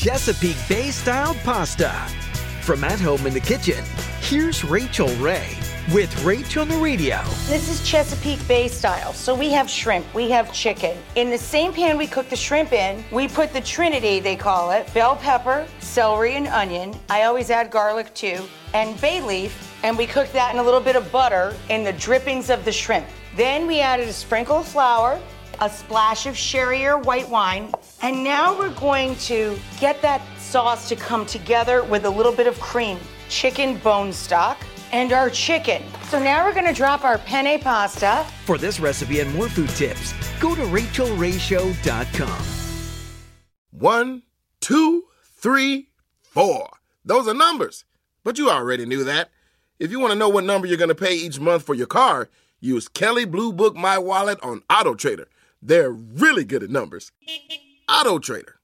Chesapeake Bay style pasta. From at home in the kitchen, here's Rachael Ray with Rach on the radio. This is Chesapeake Bay style. So we have shrimp, we have chicken. In the same pan we cook the shrimp in, we put the trinity, they call it, bell pepper, celery, and onion. I always add garlic too, and bay leaf, and we cook that in a little bit of butter in the drippings of the shrimp. Then we added a sprinkle of flour, a splash of sherry or white wine, and now we're going to get that sauce to come together with a little bit of cream, chicken bone stock, and our chicken. So now we're gonna drop our penne pasta. For this recipe and more food tips, go to rachaelrayshow.com. One, two, three, four. Those are numbers. But you already knew that. If you want to know what number you're going to pay each month for your car, use Kelley Blue Book My Wallet on Auto Trader. They're really good at numbers. Auto Trader.